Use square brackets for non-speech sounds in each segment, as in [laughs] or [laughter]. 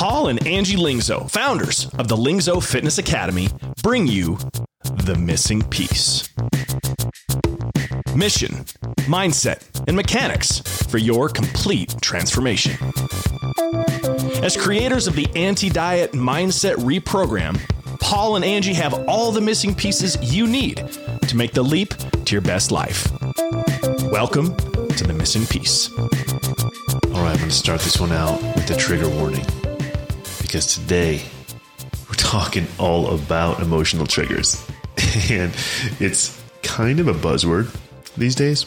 Paul and Angie Lingzo, founders of the Lingzo Fitness Academy, bring you The Missing Piece. Mission, mindset, and mechanics for your complete transformation. As creators of the Anti Diet Mindset Reprogram, Paul and Angie have all the missing pieces you need to make the leap to your best life. Welcome to The Missing Piece. All right, I'm going to start this one out with a trigger warning because today we're talking all about emotional triggers. [laughs] And it's kind of a buzzword these days.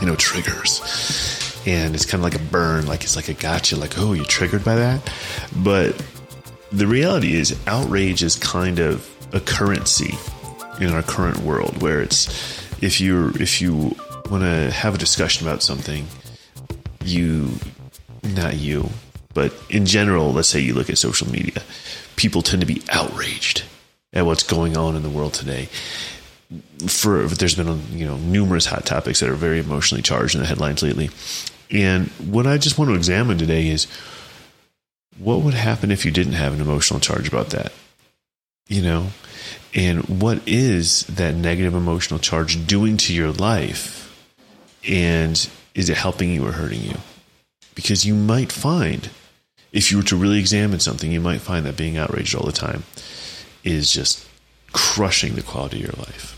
You know, triggers. And it's kind of like a burn, like it's like a gotcha, like, oh, you're triggered by that. But the reality is, outrage is kind of a currency in our current world where it's if you're if you want to have a discussion about something you not you but in general let's say you look at social media people tend to be outraged at what's going on in the world today. For there's been you know numerous hot topics that are very emotionally charged in the headlines lately. And what i just want to examine today is what would happen if you didn't have an emotional charge about that? You know? And what is that negative emotional charge doing to your life? And is it helping you or hurting you? Because you might find if you were to really examine something you might find that being outraged all the time is just crushing the quality of your life.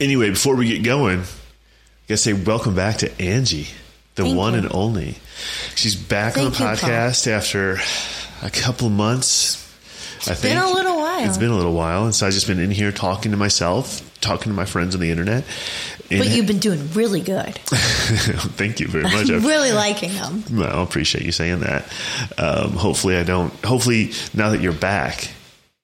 Anyway before we get going i gotta say welcome back to angie the Thank one you. and only. She's back on the Thank you, podcast after a couple months I think it's been a little while. It's been a little while, and so I've just been in here talking to myself, talking to my friends on the internet. And But you've been doing really good. [laughs] thank you very much. [laughs] I'm really liking them. well, I appreciate you saying that. Um, hopefully, I don't. Hopefully, now that you're back,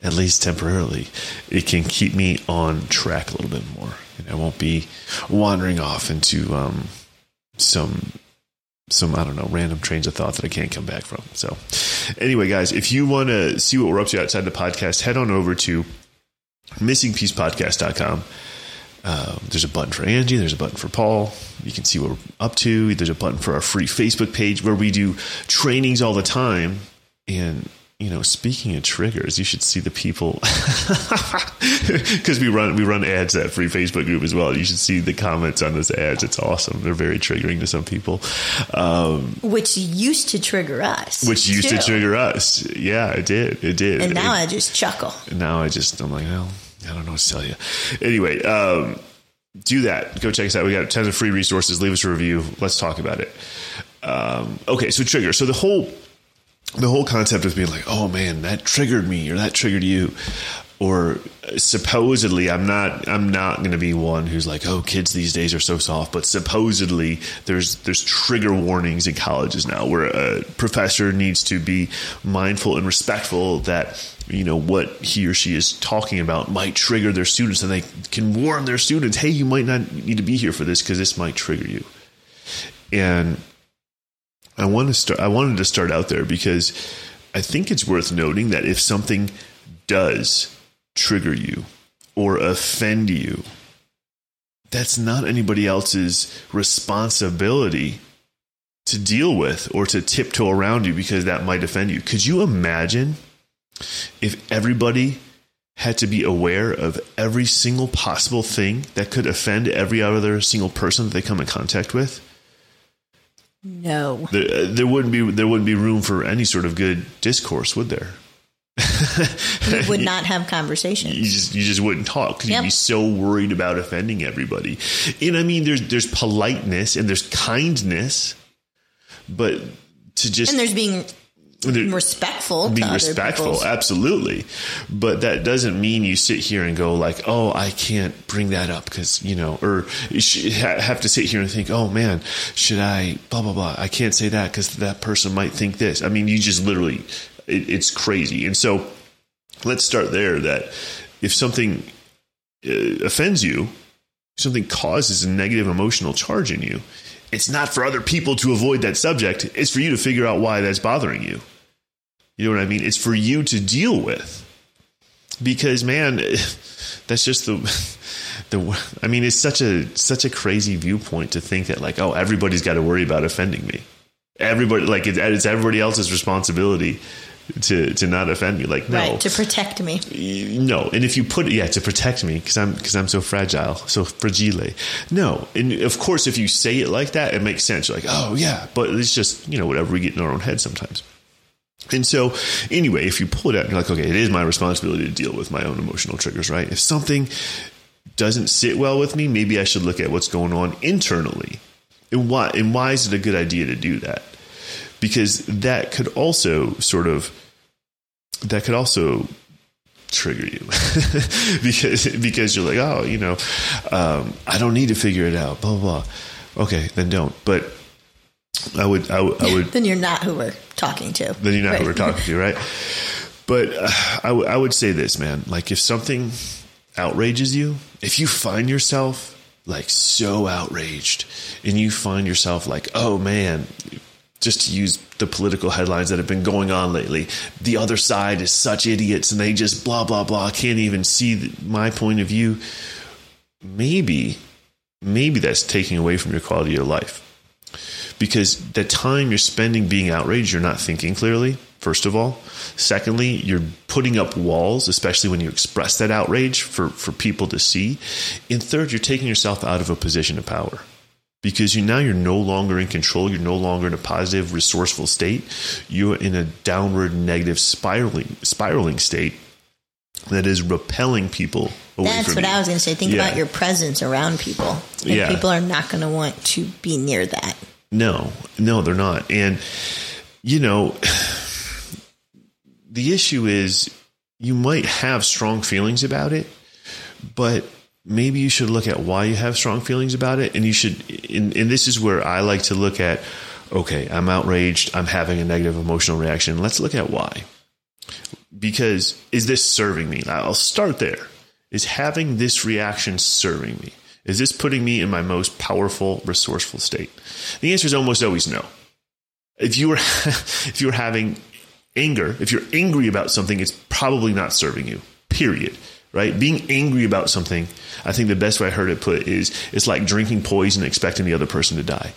at least temporarily, it can keep me on track a little bit more, and I won't be wandering off into um, some some I don't know random trains of thought that I can't come back from. So, anyway, guys, if you want to see what we're up to outside the podcast, head on over to missingpiecepodcast.com. Um, there's a button for Angie. There's a button for Paul. You can see what we're up to. There's a button for our free Facebook page where we do trainings all the time. And you know, speaking of triggers, you should see the people [laughs] because we run we run ads at free Facebook group as well. You should see the comments on those ads. It's awesome. They're very triggering to some people. Um, Which used to trigger us. which used to trigger us. Yeah, it did. It did. And now It- I just chuckle. and now I just I'm like, well, I don't know what to tell you. Anyway, um, do that. Go check us out. We got tons of free resources. Leave us a review. Let's talk about it. Um, okay, so trigger. So the whole the whole concept of being like, oh man, that triggered me or that triggered you. Or supposedly, I'm not. I'm not going to be one who's like, "Oh, kids these days are so soft." But supposedly, there's there's trigger warnings in colleges now, where a professor needs to be mindful and respectful that you know what he or she is talking about might trigger their students, and they can warn their students, "Hey, you might not need to be here for this because this might trigger you." And I want to start. I wanted to start out there because I think it's worth noting that if something does trigger you or offend you, that's not anybody else's responsibility to deal with or to tiptoe around you because that might offend you. Could you imagine if everybody had to be aware of every single possible thing that could offend every other single person that they come in contact with? No. there, uh, there wouldn't be there wouldn't be room for any sort of good discourse, would there? [laughs] We would not have conversations. You just you just wouldn't talk because Yep. you'd be so worried about offending everybody. And I mean, there's there's politeness and there's kindness, but to just And there's being respectful other respectful, absolutely. But that doesn't mean you sit here and go like, "Oh, I can't bring that up because you know," or you have to sit here and think, "Oh man, should I?" Blah blah blah. I can't say that because that person might think this. I mean, you just literally, it, it's crazy. And so, let's start there. That if something uh, offends you, something causes a negative emotional charge in you. It's not for other people to avoid that subject. It's for you to figure out why that's bothering you. You know what I mean? It's for you to deal with. Because man, [laughs] that's just the [laughs] the I mean, it's such a such a crazy viewpoint to think that like, oh, everybody's got to worry about offending me. Everybody, like it, it's everybody else's responsibility to to not offend me. Like no, Right. To protect me. no. And if you put yeah to protect me because I'm because I'm so fragile, so fragile. No, and of course if you say it like that, it makes sense. You're like oh yeah, but it's just you know whatever we get in our own head sometimes. And so, anyway, if you pull it out, you're like, okay, it is my responsibility to deal with my own emotional triggers, right? If something doesn't sit well with me, maybe I should look at what's going on internally. And why and why is it a good idea to do that? Because that could also sort of that could also trigger you [laughs] because because you're like, oh, you know, um, I don't need to figure it out, blah blah. blah. Okay, then don't. But I would I would, I [laughs] would Then you're not who we're talking to. then you know Right. who we're talking to, [laughs] right? But uh, I, w- I would say this, man. Like, if something outrages you, if you find yourself like so outraged and you find yourself like, oh man, just to use the political headlines that have been going on lately, the other side is such idiots and they just blah, blah, blah, can't even see my point of view. Maybe, maybe that's taking away from your quality of life because the time you're spending being outraged, you're not thinking clearly, first of all. Secondly, you're putting up walls, especially when you express that outrage for, for people to see. And third, you're taking yourself out of a position of power because you now you're no longer in control. You're no longer in a positive, resourceful state. You're in a downward, negative, spiraling, spiraling state that is repelling people away That's what you. I was going to say. Think Yeah. about your presence around people. And Yeah. people are not going to want to be near that. No, no, they're not. And, you know, [sighs] the issue is you might have strong feelings about it, but maybe you should look at why you have strong feelings about it. And you should, and, and this is where I like to look at okay, I'm outraged, I'm having a negative emotional reaction. Let's look at why. Because is this serving me? I'll start there. Is having this reaction serving me? Is this putting me in my most powerful, resourceful state? The answer is almost always no. If you were [laughs] if you're having anger, if you're angry about something, it's probably not serving you. Period. Right? Being angry about something, I think the best way I heard it put is it's like drinking poison and expecting the other person to die.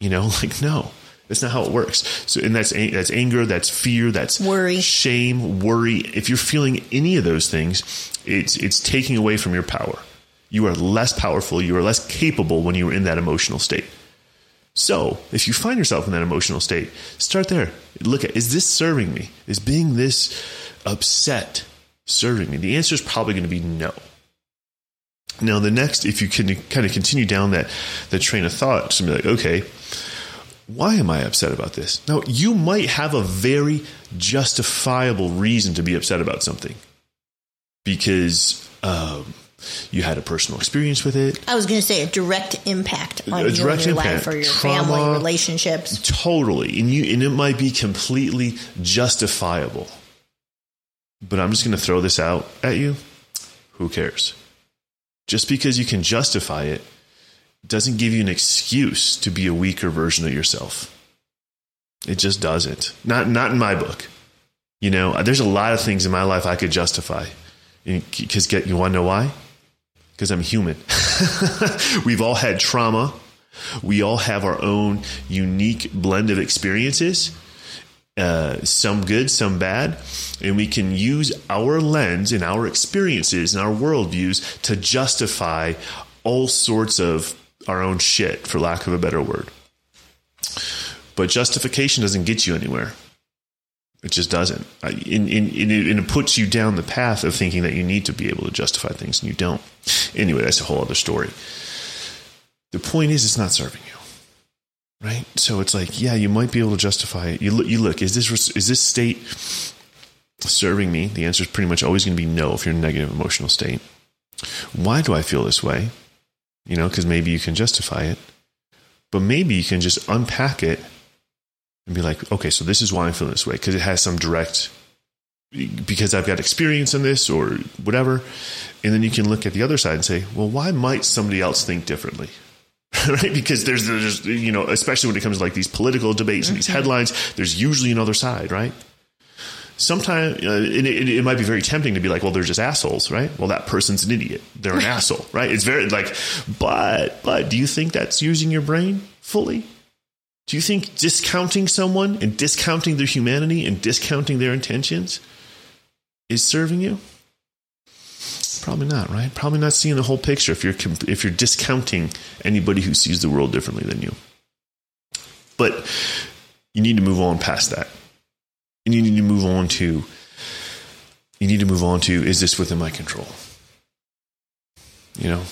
You know, [laughs] like no, that's not how it works. So, and that's that's anger, that's fear, that's Worry. shame, worry. If you're feeling any of those things, it's it's taking away from your power. You are less powerful. You are less capable when you are in that emotional state. So, if you find yourself in that emotional state, start there. Look at is this serving me? Is being this upset serving me? The answer is probably going to be no. Now, the next, if you can kind of continue down that that train of thought, to be like, okay, why am I upset about this? Now, you might have a very justifiable reason to be upset about something because um, you had a personal experience with it. I was going to say a direct impact on A you direct your impact. life or your Trauma. family relationships. Totally. And you and it might be completely justifiable. But I'm just going to throw this out at you. Who cares? Just because you can justify it doesn't give you an excuse to be a weaker version of yourself. It just doesn't. Not not in my book. You know, there's a lot of things in my life I could justify. Because get you want to know why? Because I'm human. [laughs] We've all had trauma. We all have our own unique blend of experiences, uh, some good, some bad, and we can use our lens and our experiences and our worldviews to justify all sorts of our own shit, for lack of a better word. But justification doesn't get you anywhere. It just doesn't. And, and, and it puts you down the path of thinking that you need to be able to justify things, and you don't. Anyway, that's a whole other story. The point is, it's not serving you, right? So it's like, yeah, you might be able to justify it. You look, you look. Is this is this state serving me? The answer is pretty much always going to be no if you're in a negative emotional state. Why do I feel this way? You know, because maybe you can justify it, but maybe you can just unpack it and be like, okay, so this is why I'm feeling this way because it has some direct, because I've got experience in this or whatever. And then you can look at the other side and say, well, why might somebody else think differently? [laughs] right? Because there's, there's, you know, especially when it comes to like these political debates and these headlines, there's usually another side, right? Sometimes uh, it, it, it might be very tempting to be like, well, they're just assholes, right? Well, that person's an idiot. They're an [laughs] asshole, right? It's very like, but, but do you think that's using your brain fully? Do you think discounting someone and discounting their humanity and discounting their intentions is serving you? Probably not, right? Probably not seeing the whole picture if you're if you're discounting anybody who sees the world differently than you. But you need to move on past that. And you need to move on to you need to move on to is this within my control? You know,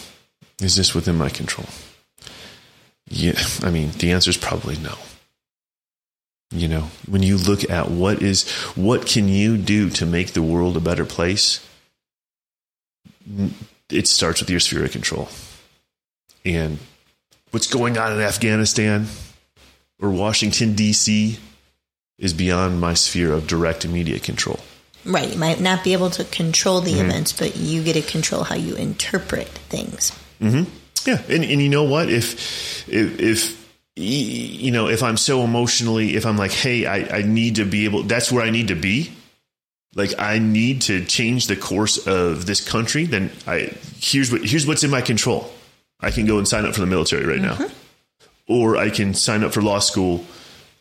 is this within my control? Yeah, I mean, the answer is probably no. You know, when you look at what is what can you do to make the world a better place, it starts with your sphere of control. And what's going on in Afghanistan or Washington D.C. is beyond my sphere of direct immediate control. Right. You might not be able to control the mm-hmm. events, but you get to control how you interpret things. Mm-hmm. Yeah, and and you know what? If if, if you know, if I'm so emotionally, if I'm like, hey, I, I need to be able, that's where I need to be. Like I need to change the course of this country. Then I here's what here's what's in my control. I can go and sign up for the military right mm-hmm. now, or I can sign up for law school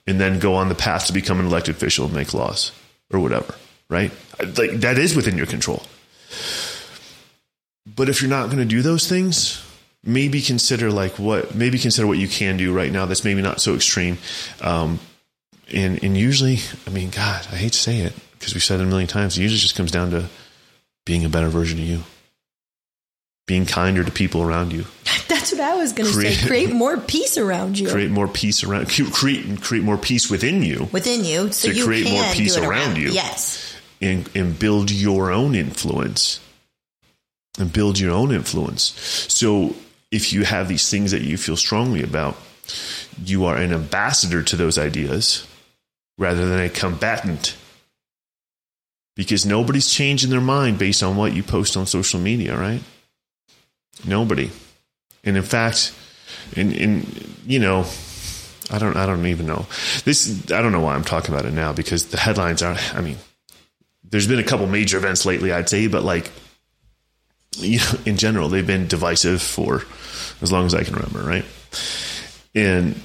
and then go on the path to become an elected official and make laws or whatever. Right? Like that is within your control. But if you're not going to do those things, maybe consider like what maybe consider what you can do right now that's maybe not so extreme. Um, and and usually i mean god i hate to say it because we've said it a million times it usually just comes down to being a better version of you. Being kinder to people around you. [laughs] That's what i was going to say. Create more peace around you. Create more peace around create create more peace within you. Within you so to you create more peace around, around you. Yes. And and build your own influence. And build your own influence. So if you have these things that you feel strongly about, you are an ambassador to those ideas rather than a combatant. Because nobody's changing their mind based on what you post on social media, right? Nobody. And in fact, in, in you know, I don't I don't even know. This I don't know why I'm talking about it now because the headlines are I mean, there's been a couple major events lately, I'd say, but like you [laughs] know, in general, they've been divisive for as long as I can remember, right? And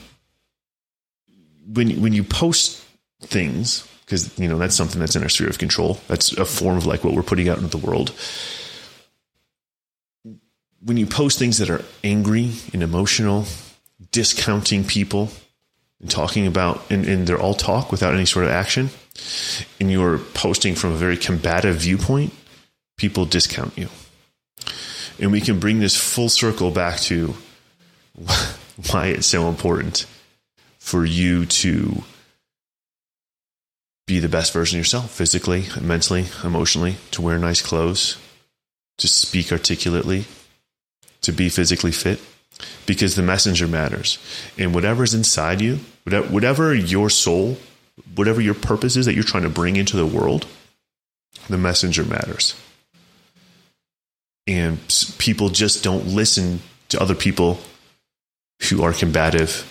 when when you post things, because you know that's something that's in our sphere of control. That's a form of like what we're putting out into the world. When you post things that are angry and emotional, discounting people and talking about, and, and they're all talk without any sort of action, and you're posting from a very combative viewpoint, people discount you and we can bring this full circle back to [laughs] why it's so important for you to be the best version of yourself physically, mentally, emotionally, to wear nice clothes, to speak articulately, to be physically fit, because the messenger matters. And whatever's inside you, whatever your soul, whatever your purpose is that you're trying to bring into the world, the messenger matters and people just don't listen to other people who are combative,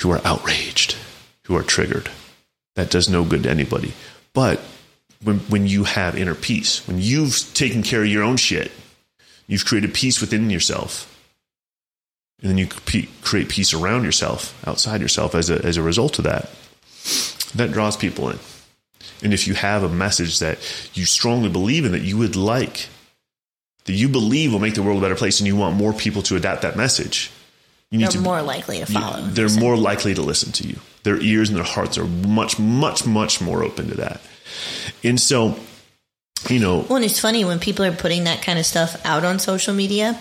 who are outraged, who are triggered. That does no good to anybody. But when, when you have inner peace, when you've taken care of your own shit, you've created peace within yourself, and then you create peace around yourself, outside yourself as a, as a result of that, that draws people in. And if you have a message that you strongly believe in that you would like that you believe will make the world a better place and you want more people to adapt that message, you need they're to more likely to follow. You, they're more likely to listen to you. Their ears and their hearts are much, much, much more open to that. And so, you know. Well, and it's funny when people are putting that kind of stuff out on social media.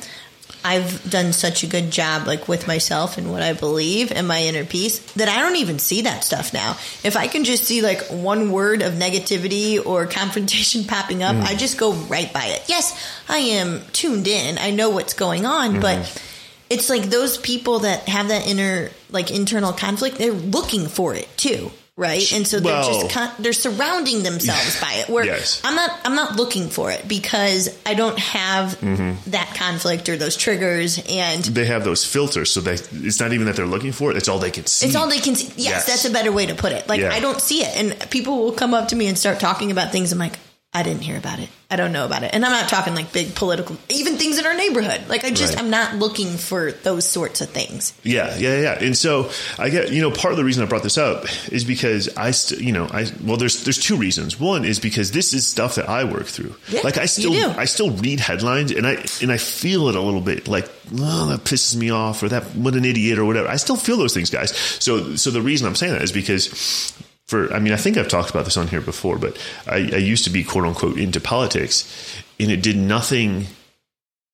I've done such a good job like with myself and what I believe and my inner peace that I don't even see that stuff now. If I can just see like one word of negativity or confrontation [laughs] popping up, mm. I just go right by it. Yes, I am tuned in. I know what's going on, mm-hmm. but it's like those people that have that inner like internal conflict, they're looking for it too right? And so they're well, just they're surrounding themselves by it. Where yes. I'm not I'm not looking for it because I don't have mm-hmm. that conflict or those triggers, and they have those filters. So they it's not even that they're looking for it; it's all they can see. It's all they can see. Yes, yes. that's a better way to put it. Like yeah. I don't see it, and people will come up to me and start talking about things. I'm like. I didn't hear about it. I don't know about it. And I'm not talking like big political, even things in our neighborhood. Like I just, Right. I'm not looking for those sorts of things. Yeah, yeah, yeah. And so I get, you know, part of the reason I brought this up is because I, st- you know, I well, there's there's two reasons. One is because this is stuff that I work through. Yeah, like I still. I still read headlines and I and I feel it a little bit like oh that pisses me off or that what an idiot or whatever. I still feel those things, guys. So so the reason I'm saying that is because for I mean I think I've talked about this on here before, but I, I used to be quote unquote into politics, and it did nothing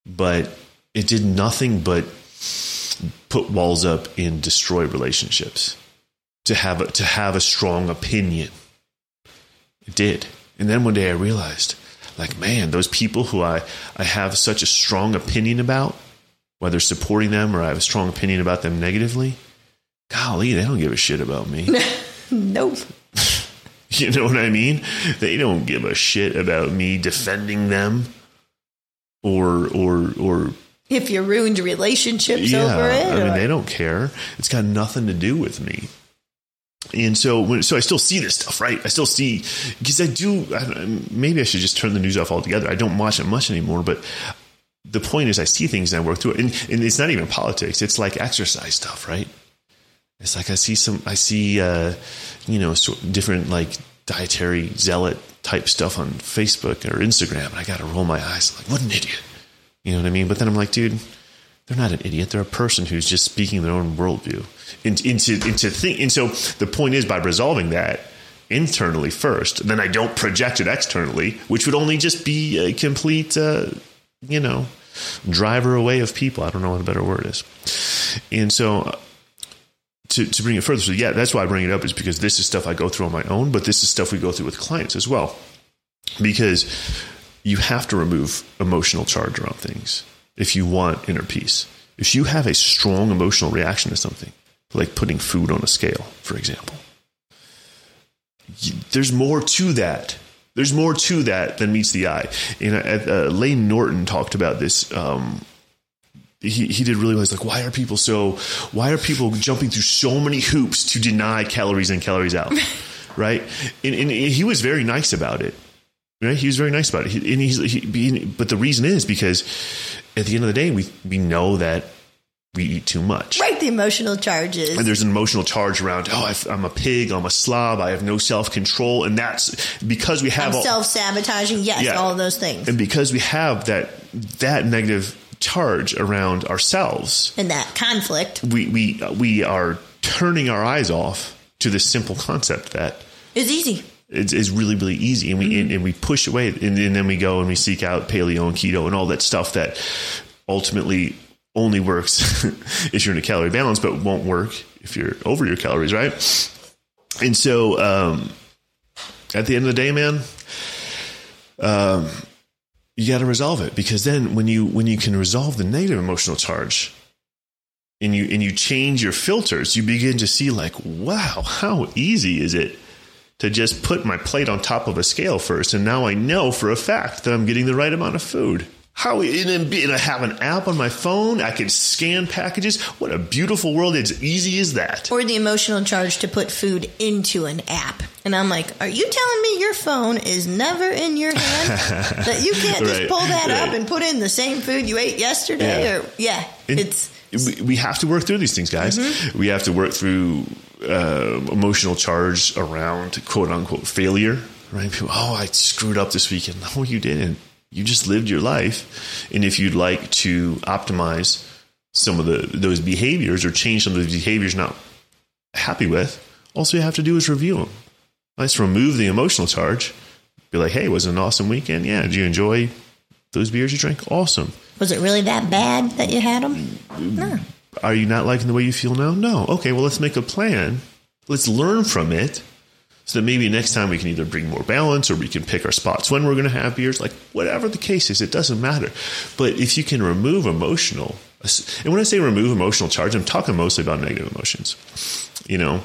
but it did nothing but put walls up and destroy relationships. To have a, to have a strong opinion, it did. And then one day I realized, like, man, those people who I I have such a strong opinion about, whether supporting them or I have a strong opinion about them negatively, golly, they don't give a shit about me. [laughs] [laughs] Nope. You know what I mean? They don't give a shit about me defending them or or or If you ruined relationships yeah. over it. I mean, or- they don't care. It's got nothing to do with me. And so, when, so I still see this stuff, right? I still see because I do. I, maybe I should just turn the news off altogether. I don't watch it much anymore, but the point is, I see things and I work through it. And, and it's not even politics; it's like exercise stuff, right? It's like I see some, I see, uh, you know, sort different like dietary zealot type stuff on Facebook or Instagram, and I got to roll my eyes like, what an idiot, you know what I mean? But then I'm like, dude, they're not an idiot; they're a person who's just speaking their own worldview into into into think. And so the point is, by resolving that internally first, then I don't project it externally, which would only just be a complete, uh, you know, driver away of people. I don't know what a better word is. And so to, to bring it further, so yeah, that's why I bring it up is because this is stuff I go through on my own, but this is stuff we go through with clients as well. Because you have to remove emotional charge around things if you want inner peace. If you have a strong emotional reaction to something, like putting food on a scale, for example, you- there's more to that. There's more to that than meets the eye. And uh, uh, Layne Norton talked about this um, he, he did really well. He's like, why are people so, why are people jumping through so many hoops to deny calories in, calories out? [laughs] right. And, and he was very nice about it. Right. He was very nice about it. He, and he's, he, but the reason is because at the end of the day, we, we know that we eat too much. right, the emotional charges. And there's an emotional charge around, oh, I've- I'm a pig, I'm a slob, I have no self control. And that's because we have self sabotaging. Yes, Yeah. all of those things. and because we have that, that negative charge around ourselves, And that conflict. We we we are turning our eyes off to this simple concept that is easy. it's, is really really easy, and we and, and we push away, and, and then we go and we seek out paleo and keto and all that stuff that ultimately only works [laughs] if you're in a calorie balance, but won't work if you're over your calories, right? And so, um, at the end of the day, man, um, you got to resolve it because then when you when you can resolve the negative emotional charge and you and you change your filters you begin to see like wow how easy is it to just put my plate on top of a scale first and now i know for a fact that i'm getting the right amount of food how and, then be- and i have an app on my phone i can scan packages what a beautiful world it's easy as that Or the emotional charge to put food into an app. And I'm like, are you telling me your phone is never in your hand? [laughs] that you can't just Right, pull that up and put in the same food you ate yesterday? Yeah. Or yeah, And it's we, we have to work through these things, guys. Mm-hmm. We have to work through uh, emotional charge around quote unquote failure, right? People, oh, I screwed up this weekend. [laughs] No, you didn't. You just lived your life. And if you'd like to optimize some of the those behaviors or change some of the behaviors you're not happy with, all you have to do is review them. Let's remove the emotional charge. Be like, hey, was it an awesome weekend? Yeah. Did you enjoy those beers you drank? Awesome. was it really that bad that you had them? No. Are you not liking the way you feel now? No. Okay, well, let's make a plan. Let's learn from it so that maybe next time we can either bring more balance or we can pick our spots when we're going to have beers. Like, whatever the case is, it doesn't matter. But if you can remove emotional, and when I say remove emotional charge, I'm talking mostly about negative emotions, you know.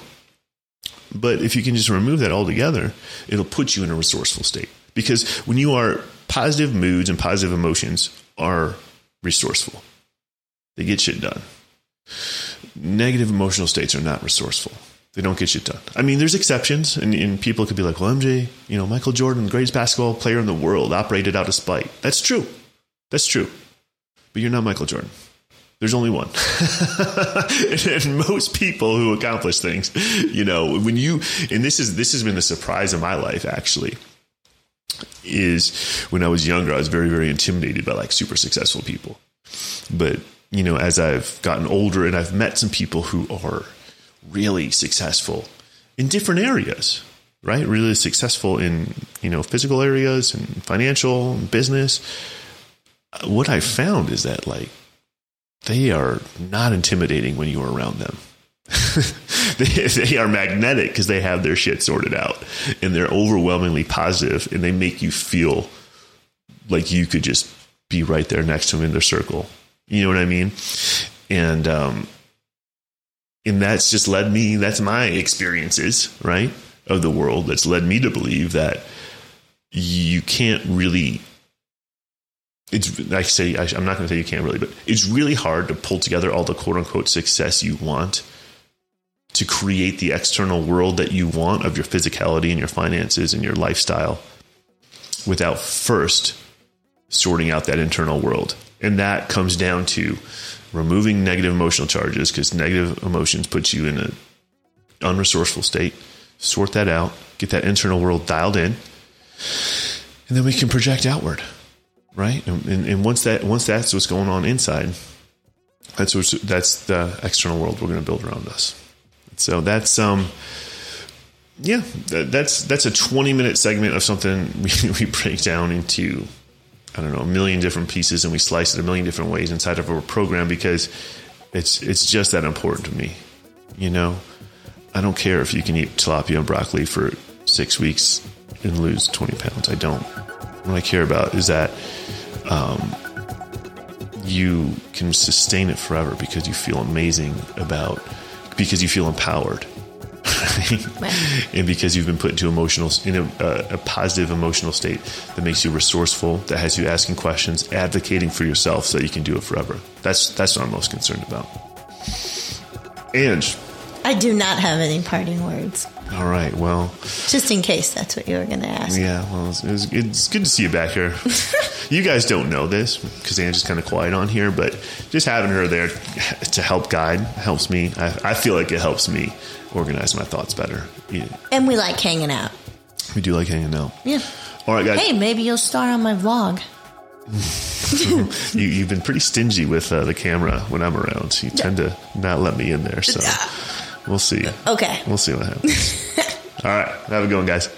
But if you can just remove that altogether, it'll put you in a resourceful state. Because when you are positive moods and positive emotions are resourceful, they get shit done negative emotional states are not resourceful. They don't get shit done. I mean, there's exceptions, and, and people could be like, well, MJ, you know, Michael Jordan, greatest basketball player in the world, operated out of spite. That's true. That's true. But you're not Michael Jordan. There's only one. [laughs] and, and most people who accomplish things, you know, when you, and this is, this has been the surprise of my life, actually is when I was younger, I was very, very intimidated by like super successful people. But, you know, as I've gotten older and I've met some people who are really successful in different areas, right? Really successful in, you know, physical areas and financial and business. What I found is that like they are not intimidating when you are around them. [laughs] they, they are magnetic because they have their shit sorted out and they're overwhelmingly positive and they make you feel like you could just be right there next to them in their circle. You know what I mean? And, um, and that's just led me, that's my experiences, right? Of the world that's led me to believe that you can't really it's I say I'm not going to say you can't really, but it's really hard to pull together all the quote unquote success you want to create the external world that you want of your physicality and your finances and your lifestyle without first sorting out that internal world. And that comes down to removing negative emotional charges because negative emotions put you in an unresourceful state. Sort that out, get that internal world dialed in, and then we can project outward, right? And, and, and once that once that's what's going on inside, that's what's, that's the external world we're going to build around us. So that's um, yeah, that's that's a twenty minute segment of something [laughs] we, we break down into I don't know a million different pieces and we slice it a million different ways inside of our program because it's it's just that important to me. You know, I don't care if you can eat tilapia and broccoli for six weeks and lose twenty pounds. I don't. What I care about is that um, you can sustain it forever because you feel amazing about because you feel empowered. [laughs] and because you've been put into emotional in a, uh, a, positive emotional state that makes you resourceful, that has you asking questions, advocating for yourself, so that you can do it forever. That's that's what I'm most concerned about. And I do not have any parting words. All right. Well, just in case that's what you were going to ask. Yeah. Well, it's, it's, it's, good to see you back here. [laughs] you guys don't know this because Angie's kind of quiet on here, but just having her there to help guide helps me. I, I feel like it helps me organize my thoughts better. Yeah. And we like hanging out. We do like hanging out. Yeah. All right, guys. Hey, maybe you'll star on my vlog. [laughs] you, have been pretty stingy with uh, the camera when I'm around. You tend to not let me in there, so we'll see. Okay. We'll see what happens. [laughs] All right. Have a good one, guys.